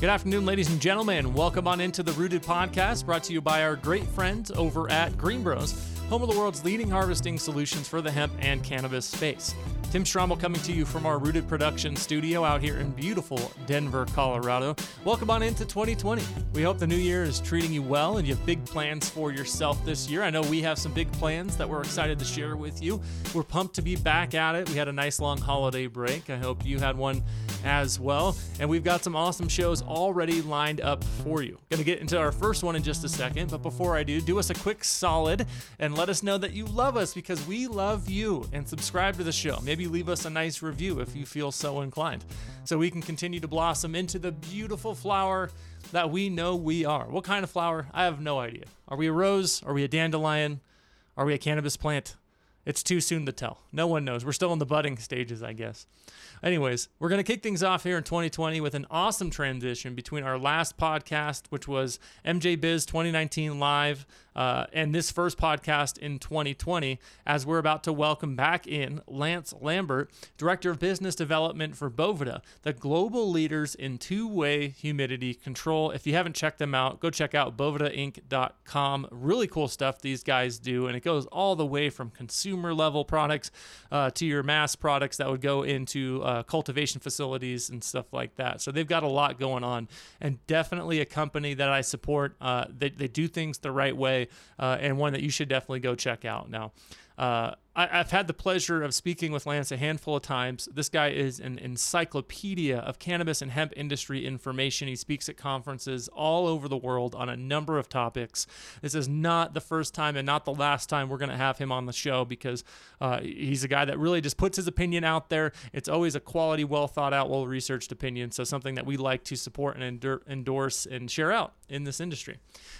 Good afternoon, ladies and gentlemen. Welcome on into the Rootd Podcast, brought to you by our great friends over at GreenBroz, home of the world's leading harvesting solutions for the hemp and cannabis space. Tim Strombel coming to you from our Rootd Production studio out here in beautiful Denver, Colorado. Welcome on into 2020. We hope the new year is treating you well and you have big plans for yourself this year. I know we have some big plans that we're excited to share with you. We're pumped to be back at it. We had a nice long holiday break. I hope you had one as well. And we've got some awesome shows already lined up for you. Going to get into our first one in just a second, but before I do, do us a quick solid and let us know that you love us because we love you and subscribe to the show. Maybe maybe leave us a nice review if you feel so inclined, so we can continue to blossom into the beautiful flower that we know we are. What kind of flower? I have no idea. Are we a rose? Are we a dandelion? Are we a cannabis plant? It's too soon to tell. No one knows. We're still in the budding stages, I guess. Anyways, we're going to kick things off here in 2020 with an awesome transition between our last podcast, which was MJ Biz 2019 Live, uh, and this first podcast in 2020, as we're about to welcome back in Lance Lambert, Director of Business Development for Boveda, the global leaders in two way humidity control. If you haven't checked them out, go check out bovedainc.com. Really cool stuff these guys do, and it goes all the way from consumer level products uh, to your mass products that would go into uh, cultivation facilities and stuff like that. So they've got a lot going on, and definitely a company that I support. Uh, they, they do things the right way, uh, and one that you should definitely go check out. Now, uh, I, have had the pleasure of speaking with Lance a handful of times. This guy is an encyclopedia of cannabis and hemp industry information. He speaks at conferences all over the world on a number of topics. This is not the first time and not the last time we're going to have him on the show because uh, he's a guy that really just puts his opinion out there. It's always a quality, well thought out, well researched opinion. So, something that we like to support and endorse and share out in this industry.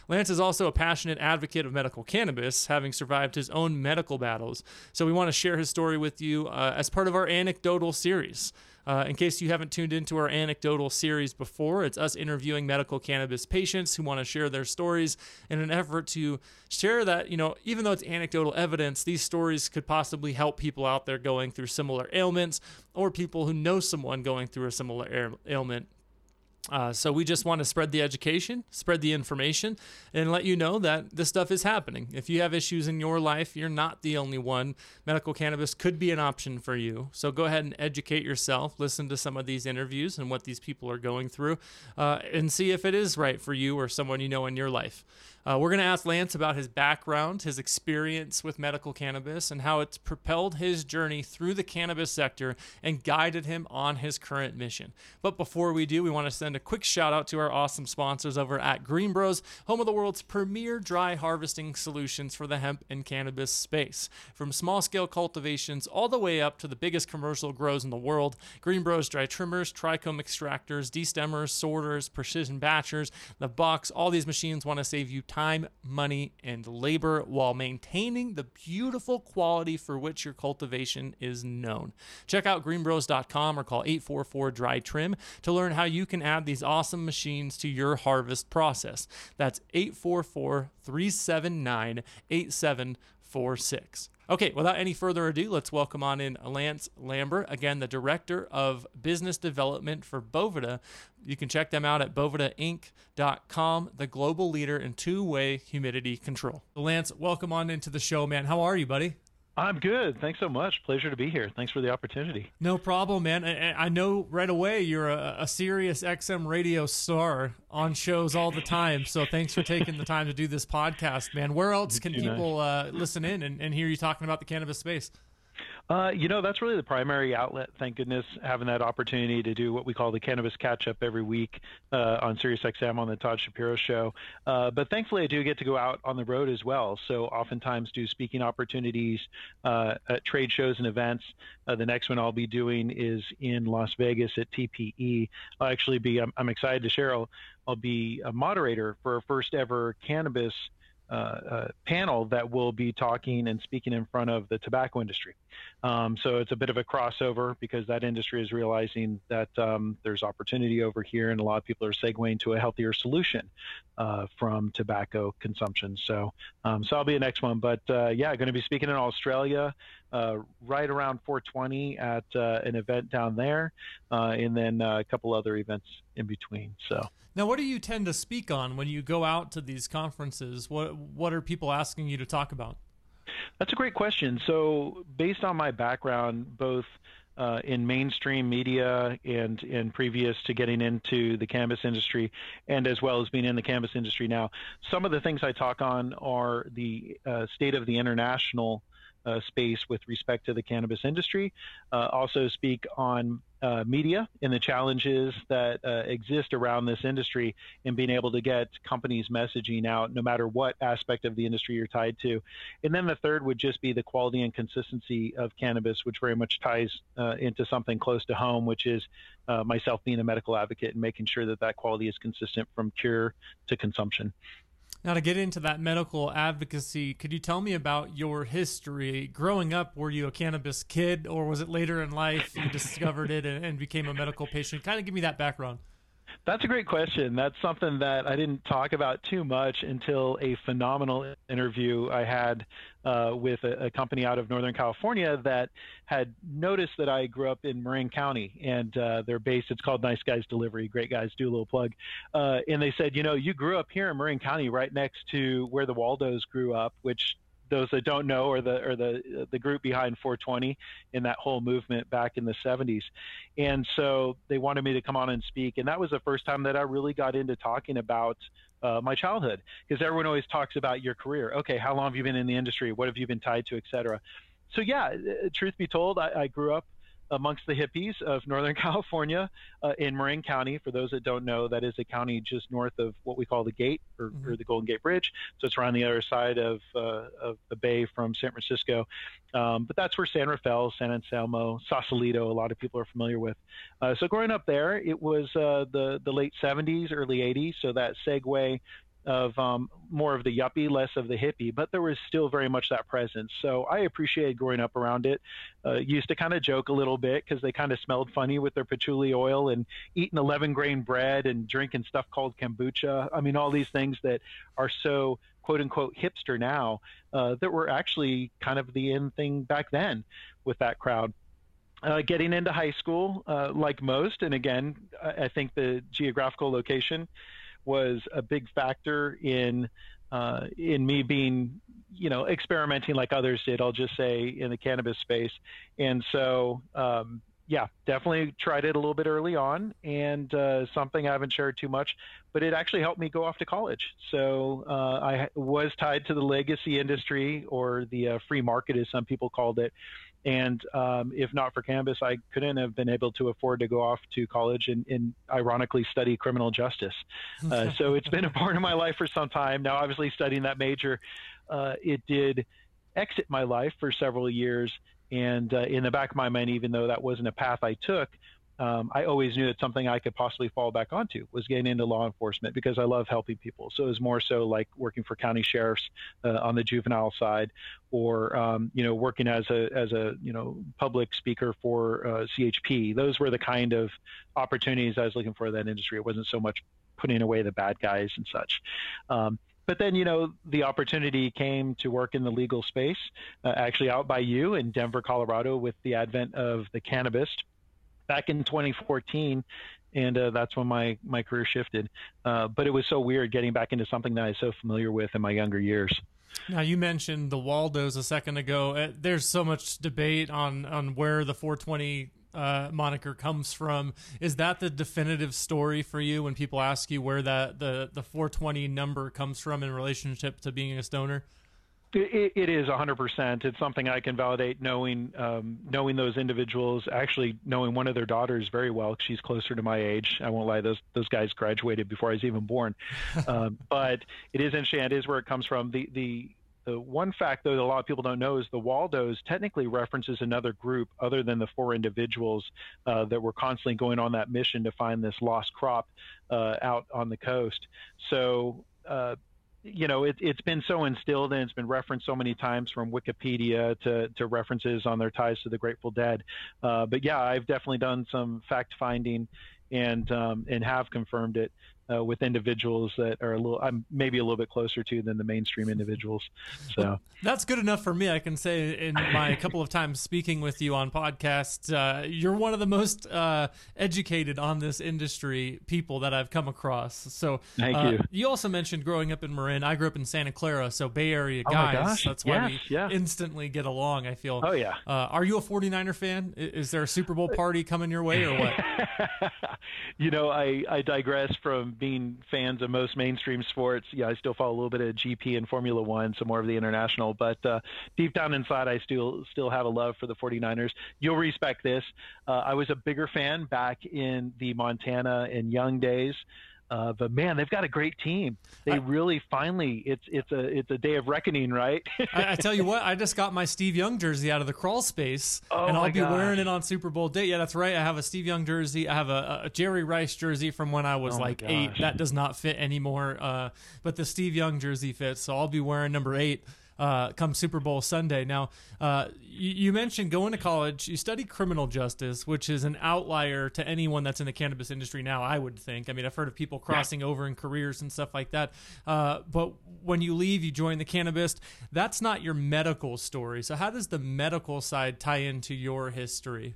Lance is also a passionate advocate of medical cannabis, having survived his own medical battles. So we want to share his story with you uh, as part of our anecdotal series. Uh, in case you haven't tuned into our anecdotal series before, it's us interviewing medical cannabis patients who want to share their stories in an effort to share that, you know, even though it's anecdotal evidence, these stories could possibly help people out there going through similar ailments or people who know someone going through a similar ailment uh, so we just want to spread the education, spread the information, and let you know that this stuff is happening. If you have issues in your life, you're not the only one. Medical cannabis could be an option for you. So go ahead and educate yourself. Listen to some of these interviews and what these people are going through, uh, and see if it is right for you or someone you know in your life. Uh, we're going to ask Lance about his background, his experience with medical cannabis, and how it's propelled his journey through the cannabis sector and guided him on his current mission. But before we do, we want to send a quick shout out to our awesome sponsors over at GreenBroz, home of the world's premier dry harvesting solutions for the hemp and cannabis space. From small scale cultivations all the way up to the biggest commercial grows in the world, GreenBroz dry trimmers, trichome extractors, destemmers, sorters, precision batchers, the box, all these machines want to save you time, money, and labor while maintaining the beautiful quality for which your cultivation is known. Check out greenbroz.com or call 844 Dry Trim to learn how you can add these awesome machines to your harvest process. That's 844 379 8746. Okay, without any further ado, let's welcome on in Lance Lambert, again, the Director of Business Development for Boveda. You can check them out at bovedainc.com, the global leader in two way humidity control. Lance, welcome on into the show, man. How are you, buddy? I'm good. Thanks so much. Pleasure to be here. Thanks for the opportunity. No problem, man. I, I know right away you're a, a Sirius XM radio star on shows all the time. So thanks for taking the time to do this podcast, man. Where else can people uh, listen in and, and hear you talking about the cannabis space? Uh, you know, that's really the primary outlet. Thank goodness having that opportunity to do what we call the cannabis catch up every week uh, on SiriusXM on the Todd Shapiro show. Uh, but thankfully, I do get to go out on the road as well. So oftentimes do speaking opportunities uh, at trade shows and events. Uh, the next one I'll be doing is in Las Vegas at TPE. I'll actually be. I'm, I'm excited to share. I'll, I'll be a moderator for our first ever cannabis. Uh, uh, panel that will be talking and speaking in front of the tobacco industry. Um, so it's a bit of a crossover because that industry is realizing that um, there's opportunity over here, and a lot of people are segueing to a healthier solution uh, from tobacco consumption. So, um, so I'll be the next one. But uh, yeah, going to be speaking in Australia right around 420 at uh, an event down there, uh, and then uh, a couple other events in between. So now, what do you tend to speak on when you go out to these conferences? What what are people asking you to talk about? That's a great question. So, based on my background, both uh, in mainstream media and in previous to getting into the cannabis industry, and as well as being in the cannabis industry now, some of the things I talk on are the uh, state of the international uh, space with respect to the cannabis industry. Uh, also, speak on uh, media and the challenges that uh, exist around this industry and being able to get companies messaging out no matter what aspect of the industry you're tied to. And then the third would just be the quality and consistency of cannabis, which very much ties uh, into something close to home, which is uh, myself being a medical advocate and making sure that that quality is consistent from cure to consumption. Now, to get into that medical advocacy, could you tell me about your history? Growing up, were you a cannabis kid, or was it later in life you discovered it and, and became a medical patient? Kind of give me that background. That's a great question. That's something that I didn't talk about too much until a phenomenal interview I had uh, with a, a, company out of Northern California that had noticed that I grew up in Marin County and uh, they're based, it's called Nice Guys Delivery. Great guys, do a little plug. Uh, and they said, you know, you grew up here in Marin County right next to where the Waldos grew up, which those that don't know or the or the the group behind 420 in that whole movement back in the 70s and so they wanted me to come on and speak. And that was the first time that I really got into talking about uh, my childhood because everyone always talks about your career. Okay how long have you been in the industry? What have you been tied to etc so yeah uh, truth be told I, I grew up amongst the hippies of Northern California uh, in Marin County. For those that don't know, that is a county just north of what we call the Gate or, mm-hmm. or the Golden Gate Bridge. So it's around the other side of, uh, of the bay from San Francisco. Um, but that's where San Rafael, San Anselmo, Sausalito, a lot of people are familiar with. Uh, so growing up there, it was uh, the, the late 70s, early 80s. So that segue of um, more of the yuppie, less of the hippie, but there was still very much that presence. So I appreciated growing up around it. Uh, used to kind of joke a little bit because they kind of smelled funny with their patchouli oil and eating 11 grain bread and drinking stuff called kombucha. I mean, all these things that are so quote unquote hipster now uh, that were actually kind of the in thing back then with that crowd. Uh, getting into high school, uh, like most, and again, I think the geographical location was a big factor in uh, in me being, you know, experimenting like others did. I'll just say in the cannabis space, and so um, yeah, definitely tried it a little bit early on, and uh, something I haven't shared too much, but it actually helped me go off to college. So uh, I was tied to the legacy industry or the uh, free market, as some people called it, and um, if not for cannabis, I couldn't have been able to afford to go off to college and, and ironically study criminal justice. Uh, so it's been a part of my life for some time. Now, obviously, studying that major, uh, it did exit my life for several years. And uh, in the back of my mind, even though that wasn't a path I took, um, I always knew that something I could possibly fall back onto was getting into law enforcement because I love helping people. So it was more so like working for county sheriffs uh, on the juvenile side, or um, you know working as a as a you know public speaker for uh, CHP. Those were the kind of opportunities I was looking for in that industry. It wasn't so much putting away the bad guys and such. Um, but then you know the opportunity came to work in the legal space uh, actually out by you in denver colorado with the advent of the Cannabist back in 2014 and uh, that's when my my career shifted. Uh, but it was so weird getting back into something that I was so familiar with in my younger years. Now you mentioned the Waldos a second ago. Uh, there's so much debate on on where the 420 uh, moniker comes from. Is that the definitive story for you when people ask you where that the the 420 number comes from in relationship to being a stoner? It, it is 100%. It's something I can validate knowing um, knowing those individuals. Actually, knowing one of their daughters very well. She's closer to my age. I won't lie; those those guys graduated before I was even born. um, but it is interesting. It is where it comes from. The the the one fact, though, that a lot of people don't know is the Waldos technically references another group other than the four individuals uh, that were constantly going on that mission to find this lost crop uh, out on the coast. So uh, you know, it, has been so instilled and it's been referenced so many times from Wikipedia to, to references on their ties to the Grateful Dead. Uh, but yeah, I've definitely done some fact finding and um, and have confirmed it uh, with individuals that are a little, I'm maybe a little bit closer to than the mainstream individuals. So well, that's good enough for me. I can say in my couple of times speaking with you on podcasts, uh, you're one of the most uh, educated on this industry people that I've come across. So thank uh, you. You also mentioned growing up in Marin. I grew up in Santa Clara, so Bay Area oh guys. That's why yes, we yeah. instantly get along. I feel. Oh yeah. Uh, are you a 49er fan? Is there a Super Bowl party coming your way or what? you know, I, I digress from being fans of most mainstream sports. Yeah, I still follow a little bit of GP and Formula One, some more of the international. But uh, deep down inside, I still still have a love for the 49ers. You'll respect this. Uh, I was a bigger fan back in the Montana and Young days. Uh, but man, they've got a great team. They I, really finally it's it's a it's a day of reckoning, right? I, I, tell you what, I just got my Steve Young jersey out of the crawl space, oh and I'll be gosh. wearing it on Super Bowl day. Yeah, that's right. I have a Steve Young jersey. I have a, a Jerry Rice jersey from when I was oh like eight. That does not fit anymore, uh, but the Steve Young jersey fits. So I'll be wearing number eight uh, come Super Bowl Sunday. Now, uh, you, you, mentioned going to college. You study criminal justice, which is an outlier to anyone that's in the cannabis industry now. I would think. I mean, I've heard of people crossing over in careers and stuff like that. Uh, but when you leave, you join the cannabis. That's not your medical story. So, how does the medical side tie into your history?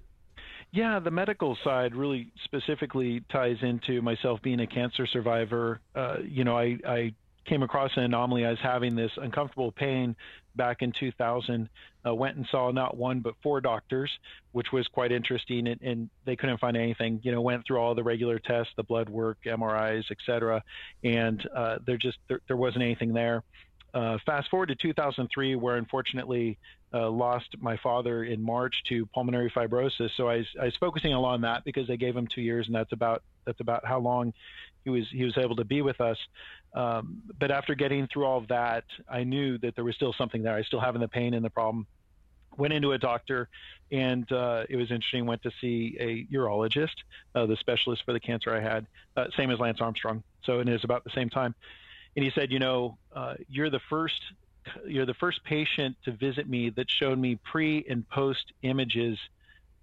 Yeah, the medical side really specifically ties into myself being a cancer survivor. Uh, you know, I, I came across an anomaly. I was having this uncomfortable pain back in 2000. Uh, went and saw not one but four doctors, which was quite interesting, and, and, they couldn't find anything. You know, went through all the regular tests, the blood work, MRIs, etc., and uh, there just there, there, wasn't anything there. Uh, fast forward to 2003, where unfortunately uh, lost my father in March to pulmonary fibrosis. So I I was focusing a lot on that because they gave him two years, and that's about that's about how long he was he was able to be with us. Um, but after getting through all of that, I knew that there was still something there. I still having the pain and the problem. Went into a doctor, and uh, it was interesting. Went to see a urologist, uh, the specialist for the cancer I had, uh, same as Lance Armstrong. So it is about the same time. And he said, you know, uh, you're the first you're the first patient to visit me that showed me pre and post images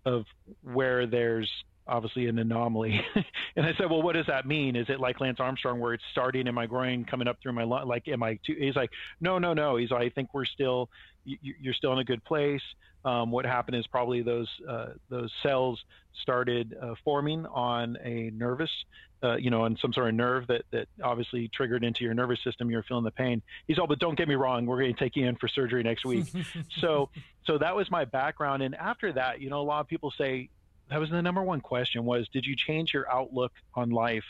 of where there's obviously an anomaly. and I said, well, what does that mean? Is it like Lance Armstrong, where it's starting in my groin, coming up through my lung? Like, am I? Too, he's like, no, no, no. He's like, I think we're still, you're still in a good place. Um, what happened is probably those uh, those cells started uh, forming on a nervous, uh, you know, on some sort of nerve that that obviously triggered into your nervous system. You're feeling the pain. He's all, but don't get me wrong, we're going to take you in for surgery next week. so so that was my background. And after that, you know, a lot of people say, that was the number one question was did you change your outlook on life?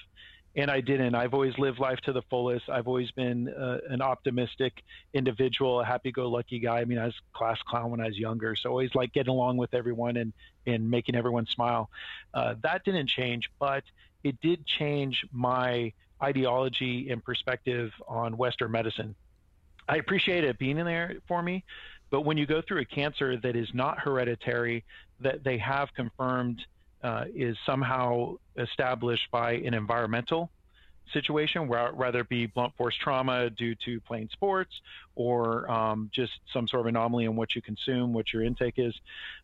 And i didn't. I've always lived life to the fullest. I've always been uh, an optimistic individual a happy-go-lucky guy. I mean i was class clown when i was younger so always like getting along with everyone and and making everyone smile. Uh, that didn't change but it did change my ideology and perspective on western medicine. I appreciate it being in there for me but when you go through a cancer that is not hereditary, that they have confirmed uh, is somehow established by an environmental situation, whether it be blunt force trauma due to playing sports or um, just some sort of anomaly in what you consume, what your intake is.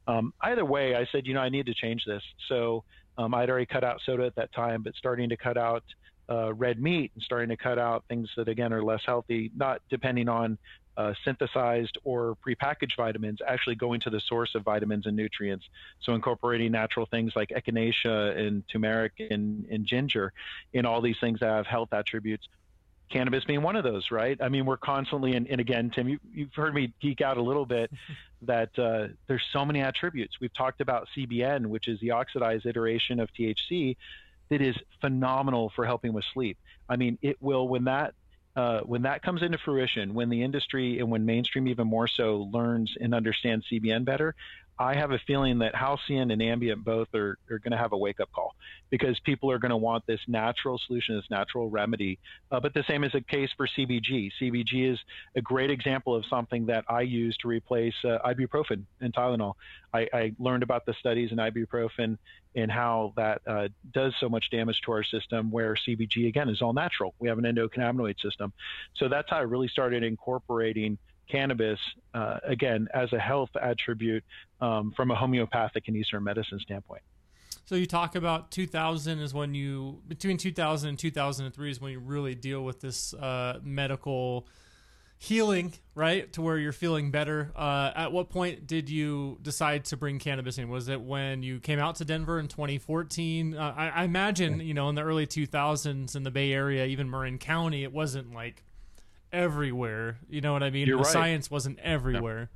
Um, either way, I said, you know, I need to change this. So um, I'd already cut out soda at that time, but starting to cut out uh, red meat and starting to cut out things that again are less healthy, not depending on uh, synthesized or prepackaged vitamins, actually going to the source of vitamins and nutrients. So incorporating natural things like echinacea and turmeric and, and ginger in all these things that have health attributes. Cannabis being one of those, right? I mean, we're constantly, and, and again, Tim, you, you've heard me geek out a little bit that uh, there's so many attributes. We've talked about CBN, which is the oxidized iteration of THC, that is phenomenal for helping with sleep. I mean, it will, when that uh, when that comes into fruition, when the industry and when mainstream even more so learns and understands CBN better, I have a feeling that Halcion and Ambien both are, are going to have a wake up call because people are going to want this natural solution, this natural remedy. Uh, but the same is the case for CBG. CBG is a great example of something that I use to replace uh, ibuprofen and Tylenol. I, I, learned about the studies in ibuprofen and how that uh, does so much damage to our system, where CBG, again, is all natural. We have an endocannabinoid system. So that's how I really started incorporating cannabis, uh, again, as a health attribute um, from a homeopathic and Eastern medicine standpoint. So you talk about 2000 is when you between 2000 and 2003 is when you really deal with this uh, medical healing, right? To where you're feeling better. Uh, at what point did you decide to bring cannabis in? Was it when you came out to Denver in 2014? Uh, I, I, imagine, you know, in the early 2000s in the Bay Area, even Marin County, it wasn't like everywhere. You know what I mean? You're the right. science wasn't everywhere.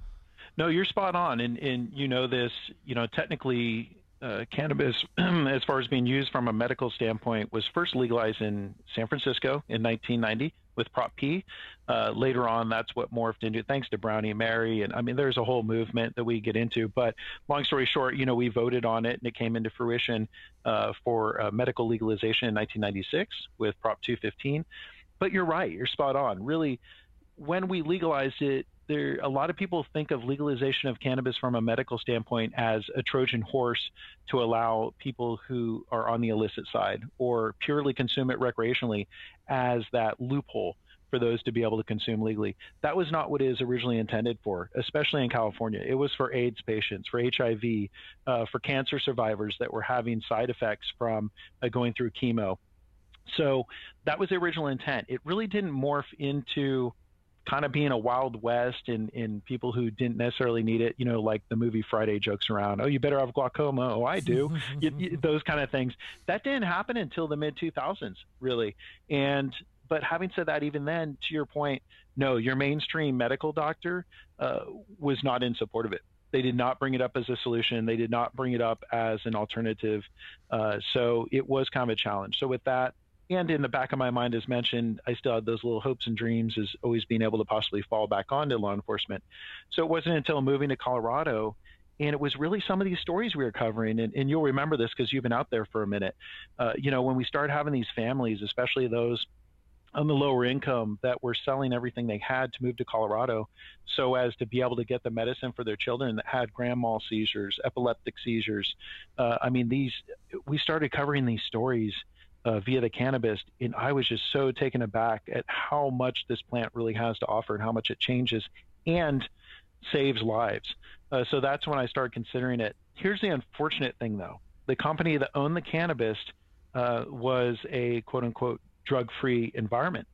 No. no, you're spot on. And, and you know this, you know, technically uh, cannabis, as far as being used from a medical standpoint, was first legalized in San Francisco in 1990 with Prop P. Uh, later on, that's what morphed into, thanks to Brownie and Mary. And I mean, there's a whole movement that we get into. But long story short, you know, we voted on it and it came into fruition uh, for uh, medical legalization in 1996 with Prop 215. But you're right, you're spot on. Really, when we legalized it, there a lot of people think of legalization of cannabis from a medical standpoint as a Trojan horse to allow people who are on the illicit side or purely consume it recreationally as that loophole for those to be able to consume legally. That was not what it is originally intended for, especially in California. It was for AIDS patients, for HIV, uh, for cancer survivors that were having side effects from uh, going through chemo. So that was the original intent. It really didn't morph into kind of being a wild west in in people who didn't necessarily need it you know like the movie friday jokes around oh you better have glaucoma. Oh i do. You, you, those kind of things. That didn't happen until the mid 2000s really. And but having said that even then to your point no your mainstream medical doctor uh, was not in support of it. They did not bring it up as a solution. They did not bring it up as an alternative. Uh, so it was kind of a challenge. So with that and in the back of my mind, as mentioned, I still had those little hopes and dreams as always being able to possibly fall back onto law enforcement. So it wasn't until moving to Colorado, and it was really some of these stories we were covering, and, and you'll remember this because you've been out there for a minute. Uh, you know, when we started having these families, especially those on the lower income that were selling everything they had to move to Colorado so as to be able to get the medicine for their children that had grand mal seizures, epileptic seizures. Uh, I mean, these, we started covering these stories uh, via the Cannabist, and I was just so taken aback at how much this plant really has to offer and how much it changes and saves lives. Uh, so that's when I started considering it. Here's the unfortunate thing, though: the company that owned the Cannabist uh, was a quote unquote drug-free environment.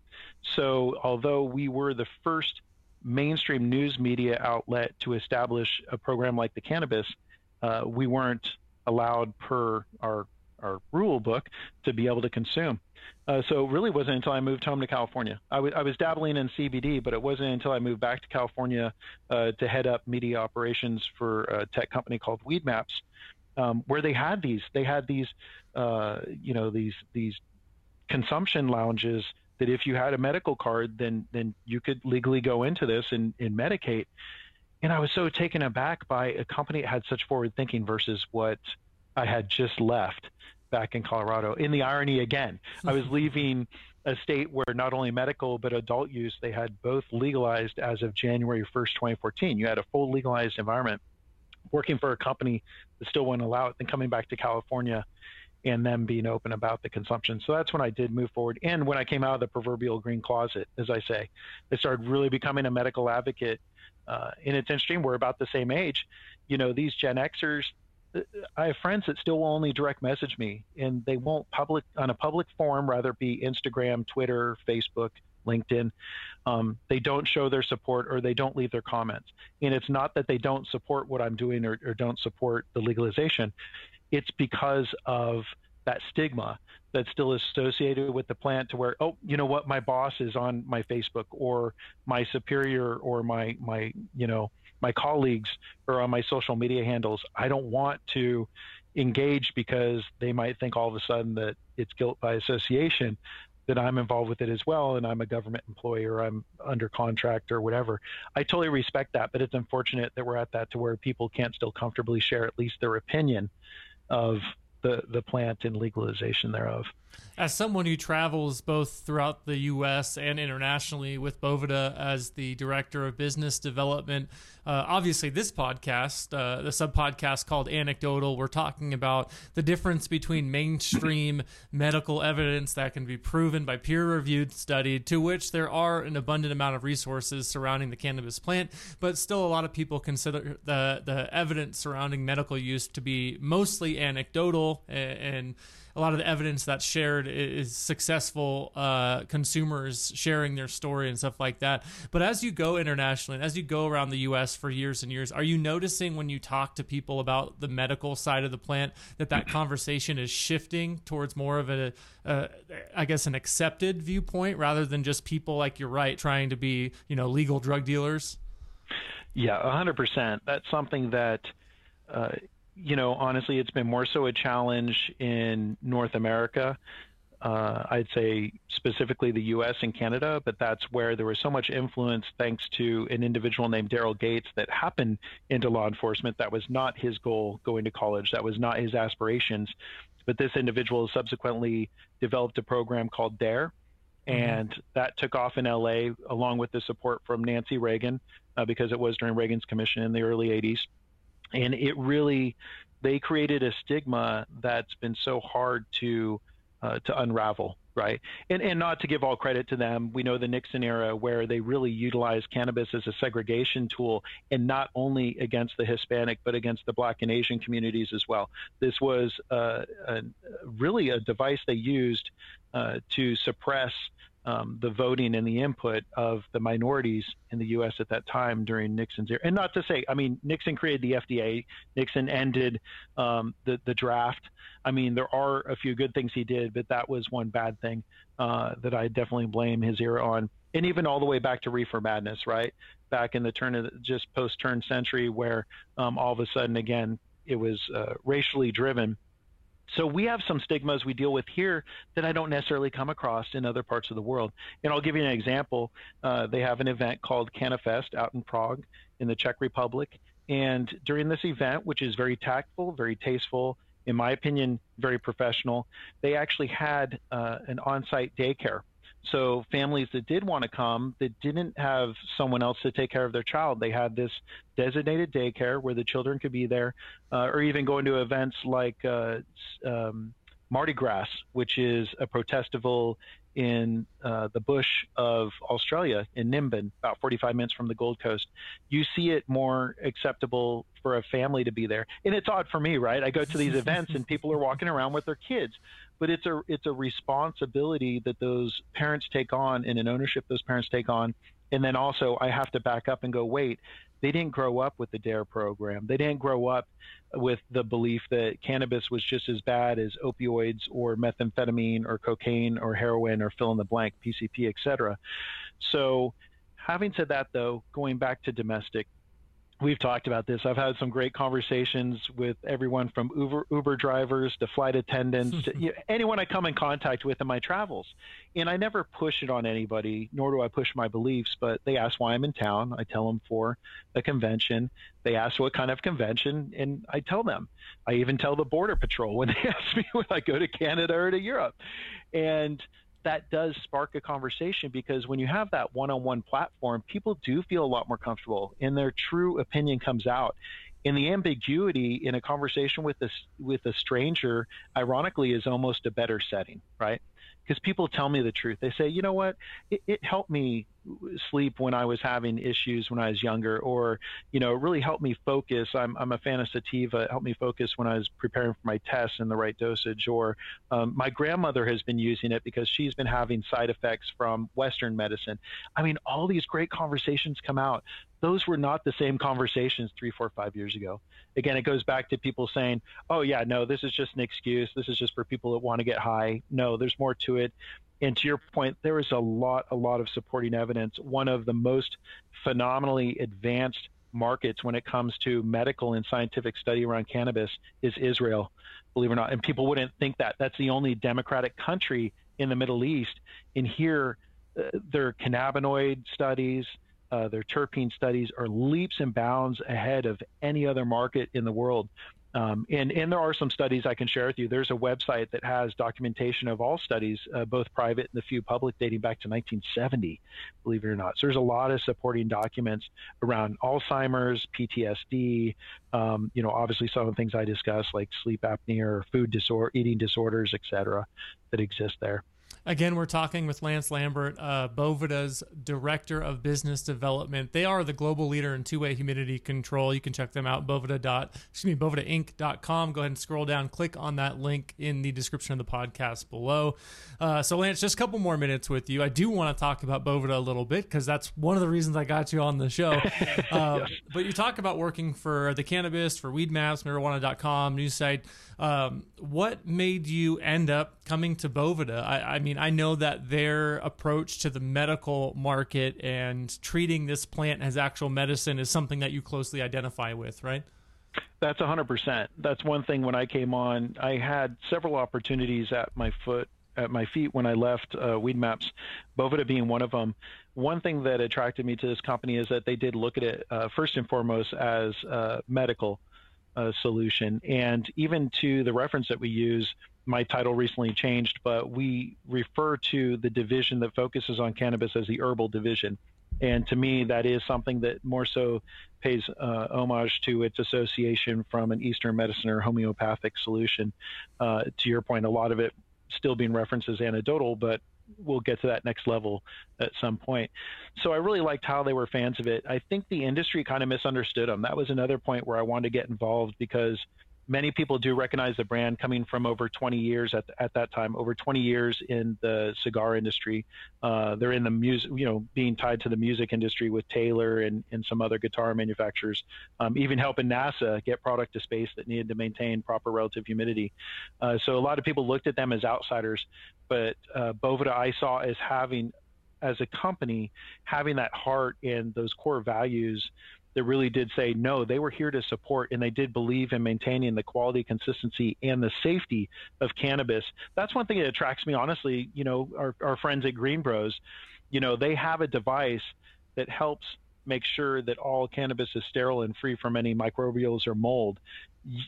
So although we were the first mainstream news media outlet to establish a program like the Cannabist, uh, we weren't allowed per our our rule book to be able to consume. Uh, so it really wasn't until I moved home to California. I, w- I was dabbling in CBD, but it wasn't until I moved back to California uh, to head up media operations for a tech company called Weedmaps, um, where they had these. They had these, uh, you know, these these consumption lounges that if you had a medical card, then then you could legally go into this and, and medicate. And I was so taken aback by a company that had such forward thinking versus what I had just left back in Colorado. In the irony again, I was leaving a state where not only medical but adult use they had both legalized as of January 1st, 2014. You had a full legalized environment working for a company that still wouldn't allow it, then coming back to California and them being open about the consumption. So that's when I did move forward. And when I came out of the proverbial green closet, as I say, I started really becoming a medical advocate. Uh, and it's interesting, we're about the same age. You know, these Gen Xers, I have friends that still will only direct message me, and they won't public on a public forum, rather be Instagram, Twitter, Facebook, LinkedIn. Um, they don't show their support or they don't leave their comments. And it's not that they don't support what I'm doing or, or don't support the legalization. It's because of that stigma that's still associated with the plant to where oh you know what my boss is on my facebook or my superior or my my you know my colleagues or on my social media handles. I don't want to engage because they might think all of a sudden that it's guilt by association that I'm involved with it as well and I'm a government employee or I'm under contract or whatever. I totally respect that, but it's unfortunate that we're at that to where people can't still comfortably share at least their opinion of the, the plant and legalization thereof. As someone who travels both throughout the U.S. and internationally with Boveda as the director of business development, uh, obviously this podcast, uh, the sub podcast called Anecdotal, we're talking about the difference between mainstream medical evidence that can be proven by peer reviewed study, to which there are an abundant amount of resources surrounding the cannabis plant, but still a lot of people consider the the evidence surrounding medical use to be mostly anecdotal and, and a lot of the evidence that's shared is successful uh, consumers sharing their story and stuff like that. But as you go internationally, and as you go around the U.S. for years and years, are you noticing when you talk to people about the medical side of the plant that that conversation is shifting towards more of a, I guess, an accepted viewpoint rather than just people like you're right trying to be, you know, legal drug dealers? Yeah, 100%. That's something that uh, you know, honestly, it's been more so a challenge in North America. Uh, I'd say specifically the U.S. and Canada, but that's where there was so much influence thanks to an individual named Daryl Gates that happened into law enforcement. That was not his goal going to college. That was not his aspirations. But this individual subsequently developed a program called DARE, mm-hmm. and that took off in LA along with the support from Nancy Reagan uh, because it was during Reagan's commission in the early 80s and it really they created a stigma that's been so hard to uh, to unravel right? And and not to give all credit to them we know the nixon era where they really utilized cannabis as a segregation tool and not only against the hispanic but against the black and asian communities as well. This was uh, a, really a device they used uh, to suppress um, the voting and the input of the minorities in the U.S. at that time during Nixon's era. And not to say, I mean, Nixon created the FDA. Nixon ended um, the the draft. I mean, there are a few good things he did, but that was one bad thing uh, that I definitely blame his era on. And even all the way back to reefer madness, right? Back in the turn of the, just post turn century, where um, all of a sudden, again, it was uh, racially driven so we have some stigmas we deal with here that I don't necessarily come across in other parts of the world. And I'll give you an example. Uh, they have an event called CannaFest out in Prague in the Czech Republic. And during this event, which is very tactful, very tasteful, in my opinion, very professional, they actually had uh, an on site daycare so families that did want to come that didn't have someone else to take care of their child, they had this designated daycare where the children could be there, uh, or even going to events like uh, um, MardiGrass, which is a protestival in uh, the bush of Australia in Nimbin, about 45 minutes from the Gold Coast. You see it more acceptable for a family to be there. And it's odd for me, right? I go to these events and people are walking around with their kids but it's a it's a responsibility that those parents take on and an ownership those parents take on and then also I have to back up and go wait they didn't grow up with the DARE program. They didn't grow up with the belief that cannabis was just as bad as opioids or methamphetamine or cocaine or heroin or fill in the blank PCP etc so having said that though going back to domestic we've talked about this. I've had some great conversations with everyone from Uber, Uber drivers to flight attendants to you know, anyone I come in contact with in my travels. And I never push it on anybody, nor do I push my beliefs, but they ask why I'm in town. I tell them for a convention. They ask what kind of convention, and I tell them. I even tell the Border Patrol when they ask me when I go to Canada or to Europe. And that does spark a conversation because when you have that one-on-one platform, people do feel a lot more comfortable and their true opinion comes out. And the ambiguity in a conversation with a, with a stranger, ironically, is almost a better setting, right? Because people tell me the truth. They say, you know what, it, it, helped me sleep when I was having issues when I was younger, or you know, it really helped me focus. I'm I'm a fan of sativa. It helped me focus when I was preparing for my tests in the right dosage. Or um, my grandmother has been using it because she's been having side effects from Western medicine. I mean, all these great conversations come out those were not the same conversations three, four, five years ago. Again, it goes back to people saying, oh, yeah, no, this is just an excuse. This is just for people that want to get high. No, there's more to it. And to your point, there is a lot, a lot of supporting evidence. One of the most phenomenally advanced markets when it comes to medical and scientific study around cannabis is Israel, believe it or not. And people wouldn't think that. That's the only democratic country in the Middle East. And here, uh, their cannabinoid studies, uh, their terpene studies are leaps and bounds ahead of any other market in the world. Um, and, and there are some studies I can share with you. There's a website that has documentation of all studies, uh, both private and the few public, dating back to 1970, believe it or not. So there's a lot of supporting documents around Alzheimer's, PTSD, um, you know, obviously some of the things I discussed, like sleep apnea or food disorder, eating disorders, et cetera, that exist there. Again, we're talking with Lance Lambert, uh, Boveda's Director of Business Development. They are the global leader in two-way humidity control. You can check them out, boveda. Dot, excuse me, bovedainc.com. Go ahead and scroll down, click on that link in the description of the podcast below. Uh, so, Lance, just a couple more minutes with you. I do want to talk about Boveda a little bit because that's one of the reasons I got you on the show. Uh, yes. But you talk about working for the Cannabist, for Weedmaps, marijuana.com, news site. Um, what made you end up coming to Boveda? I, I mean, I know that their approach to the medical market and treating this plant as actual medicine is something that you closely identify with, right? That's 100%. That's one thing when I came on, I had several opportunities at my foot at my feet when I left uh, Weedmaps, Boveda being one of them. One thing that attracted me to this company is that they did look at it uh, first and foremost as uh, medical uh, solution. And even to the reference that we use, my title recently changed, but we refer to the division that focuses on cannabis as the herbal division. And to me, that is something that more so pays uh, homage to its association from an Eastern medicine or homeopathic solution. Uh, to your point, a lot of it still being referenced as anecdotal, but we'll get to that next level at some point. So I really liked how they were fans of it. I think the industry kind of misunderstood them. That was another point where I wanted to get involved because many people do recognize the brand coming from over 20 years at, at that time, over 20 years in the cigar industry. Uh, they're in the music, you know, being tied to the music industry with Taylor and, and some other guitar manufacturers, um, even helping NASA get product to space that needed to maintain proper relative humidity. Uh, so a lot of people looked at them as outsiders, but uh, I saw as having, as a company, having that heart and those core values that really did say no, they were here to support and they did believe in maintaining the quality, consistency, and the safety of cannabis. That's one thing that attracts me, honestly. You know, our, our friends at GreenBroz, you know, they have a device that helps make sure that all cannabis is sterile and free from any microbials or mold.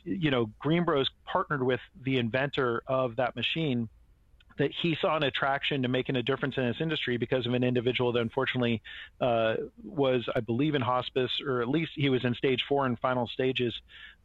You know, GreenBroz partnered with the inventor of that machine that he saw an attraction to making a difference in this industry because of an individual that unfortunately uh, was, I believe, in hospice, or at least he was in stage four and final stages.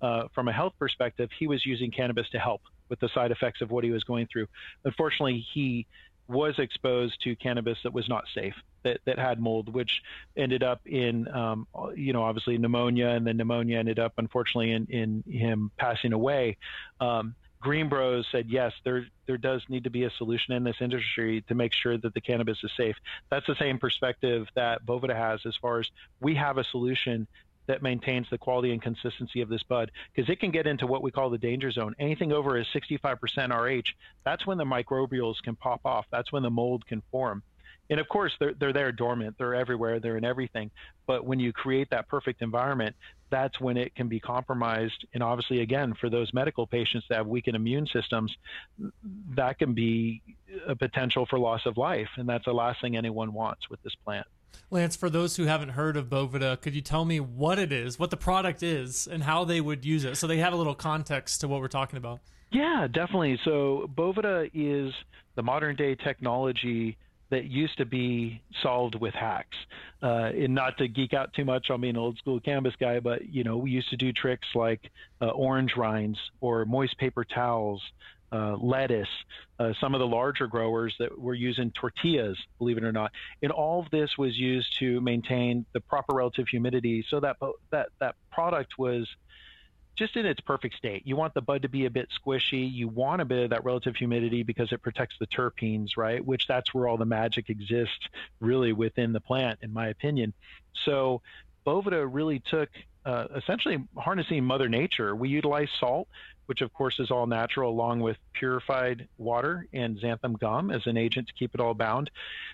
Uh, from a health perspective, he was using cannabis to help with the side effects of what he was going through. Unfortunately, he was exposed to cannabis that was not safe, that, that had mold, which ended up in, um, you know, obviously pneumonia, and then pneumonia ended up, unfortunately, in, in him passing away. Um, GreenBroz said yes, there there does need to be a solution in this industry to make sure that the cannabis is safe. That's the same perspective that Boveda has as far as we have a solution that maintains the quality and consistency of this bud because it can get into what we call the danger zone. Anything over a 65% RH, that's when the microbials can pop off. That's when the mold can form and of course they're they're there dormant. They're everywhere. They're in everything. But when you create that perfect environment that's when it can be compromised. And obviously again for those medical patients that have weakened immune systems that can be a potential for loss of life. And that's the last thing anyone wants with this plant. Lance, for those who haven't heard of Boveda, could you tell me what it is, what the product is, and how they would use it? So they have a little context to what we're talking about? Yeah, definitely. So, Boveda is the modern day technology that used to be solved with hacks. Uh, and not to geek out too much on being an old school cannabis guy, but you know, we used to do tricks like uh, orange rinds or moist paper towels, uh, lettuce, uh, some of the larger growers that were using tortillas, believe it or not. And all of this was used to maintain the proper relative humidity so that that that product was just in its perfect state. You want the bud to be a bit squishy. You want a bit of that relative humidity because it protects the terpenes, right? Which that's where all the magic exists really within the plant, in my opinion. So Boveda really took uh, essentially harnessing Mother Nature. We utilize salt, which of course is all natural, along with purified water and xanthan gum as an agent to keep it all bound.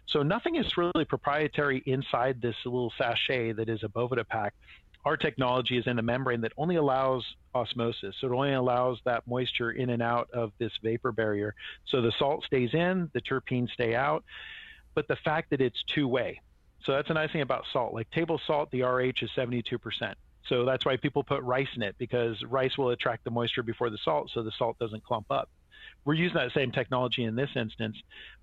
So nothing is really proprietary inside this little sachet that is a Boveda pack our technology is in a membrane that only allows osmosis. So it only allows that moisture in and out of this vapor barrier. So the salt stays in, the terpenes stay out. But the fact that it's two way. So that's a nice thing about salt. Like table salt, the RH is 72%. So that's why people put rice in it because rice will attract the moisture before the salt, so the salt doesn't clump up. We're using that same technology in this instance,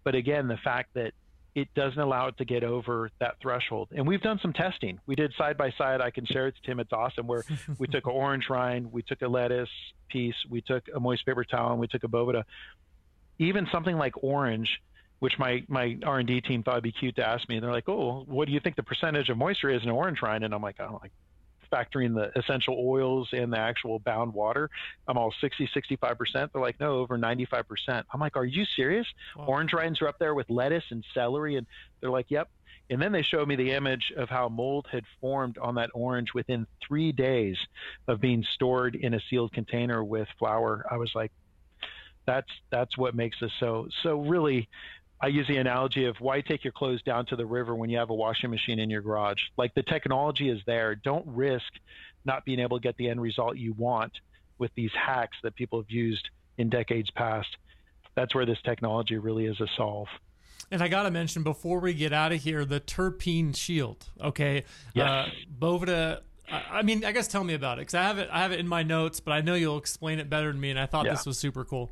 but again, the fact that it doesn't allow it to get over that threshold. And we've done some testing. We did side by side. I can share it to Tim. It's awesome. Where we took an orange rind, we took a lettuce piece, we took a moist paper towel, and we took a Boveda. Even something like orange, which my my R and D team thought would be cute to ask me. They're like, "Oh, what do you think the percentage of moisture is in an orange rind?" And I'm like, "Oh, like factoring the essential oils and the actual bound water, I'm all 60, 65%. They're like, no, over 95%. I'm like, are you serious? Wow. Orange rinds are up there with lettuce and celery. And they're like, yep. And then they showed me the image of how mold had formed on that orange within three days of being stored in a sealed container with flour. I was like, that's that's what makes us so so really I use the analogy of why take your clothes down to the river when you have a washing machine in your garage. Like the technology is there. Don't risk not being able to get the end result you want with these hacks that people have used in decades past. That's where this technology really is a solve. And I got to mention before we get out of here the terpene shield. Okay. Yes. Uh, Boveda I mean, I guess tell me about it because I have it. I have it in my notes, but I know you'll explain it better than me. And I thought yeah. this was super cool.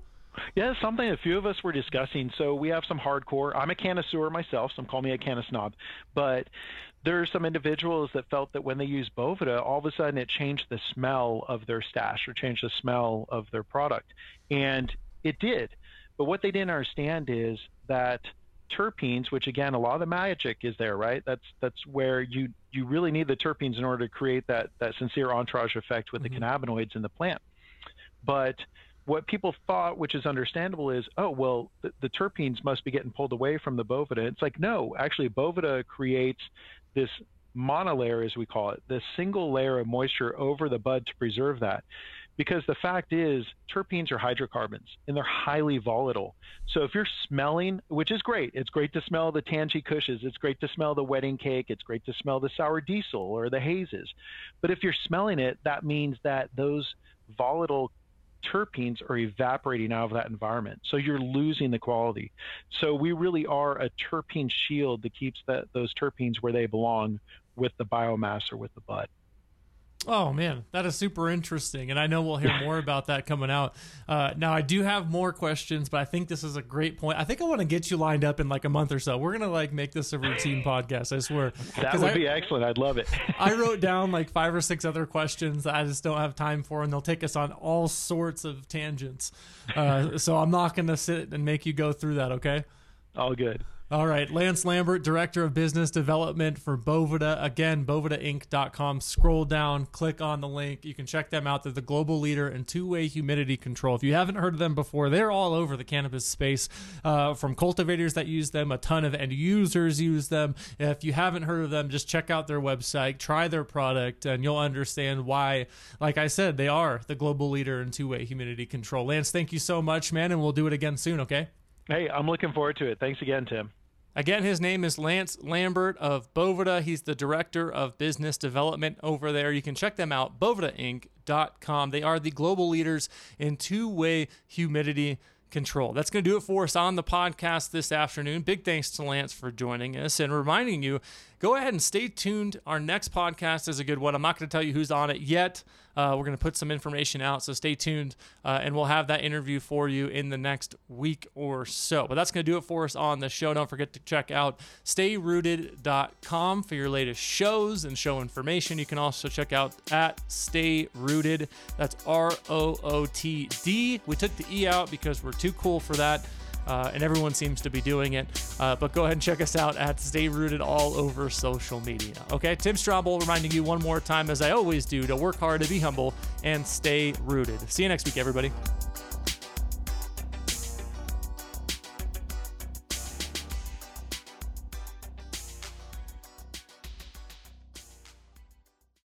Yeah, something a few of us were discussing. So we have some hardcore. I'm a connoisseur myself. Some call me a canna snob, but there are some individuals that felt that when they use Boveda, all of a sudden it changed the smell of their stash or changed the smell of their product, and it did. But what they didn't understand is that terpenes, which again a lot of the magic is there, right? That's that's where you you really need the terpenes in order to create that that sincere entourage effect with mm-hmm. the cannabinoids in the plant. But what people thought, which is understandable, is oh well, the, the, terpenes must be getting pulled away from the boveda. It's like no, actually, boveda creates this monolayer, as we call it, this single layer of moisture over the bud to preserve that. Because the fact is, terpenes are hydrocarbons and they're highly volatile. So if you're smelling, which is great, it's great to smell the tangy Kushes, it's great to smell the wedding cake, it's great to smell the sour diesel or the hazes. But if you're smelling it, that means that those volatile terpenes are evaporating out of that environment. So you're losing the quality. So we really are a terpene shield that keeps that, those terpenes where they belong with the biomass or with the bud. Oh man, that is super interesting, and I know we'll hear more about that coming out. Uh, now, I do have more questions, but I think this is a great point. I think I want to get you lined up in like a month or so. We're gonna like make this a routine podcast. I swear. That would I, be excellent. I'd love it. I wrote down like five or six other questions that I just don't have time for, and they'll take us on all sorts of tangents. Uh, so I'm not gonna sit and make you go through that. Okay. All good. All right, Lance Lambert, Director of Business Development for Boveda. Again, bovedainc.com. Scroll down, click on the link. You can check them out. They're the global leader in two way humidity control. If you haven't heard of them before, they're all over the cannabis space uh, from cultivators that use them, a ton of end users use them. If you haven't heard of them, just check out their website, try their product, and you'll understand why, like I said, they are the global leader in two way humidity control. Lance, thank you so much, man, and we'll do it again soon, okay? Hey, I'm looking forward to it. Thanks again, Tim. Again, his name is Lance Lambert of Boveda. He's the director of business development over there. You can check them out, bovedainc.com. They are the global leaders in two way humidity control. That's going to do it for us on the podcast this afternoon. Big thanks to Lance for joining us and reminding you go ahead and stay tuned. Our next podcast is a good one. I'm not going to tell you who's on it yet. Uh, we're going to put some information out, so stay tuned, uh, and we'll have that interview for you in the next week or so. But that's going to do it for us on the show. Don't forget to check out stayrootd.com for your latest shows and show information. You can also check out at Stay Rooted. That's R O O T D. We took the E out because we're too cool for that uh, and everyone seems to be doing it. Uh, but go ahead and check us out at Stay Rooted all over social media. Okay, Tim Strombel reminding you one more time, as I always do, to work hard, to be humble, and stay rooted. See you next week, everybody.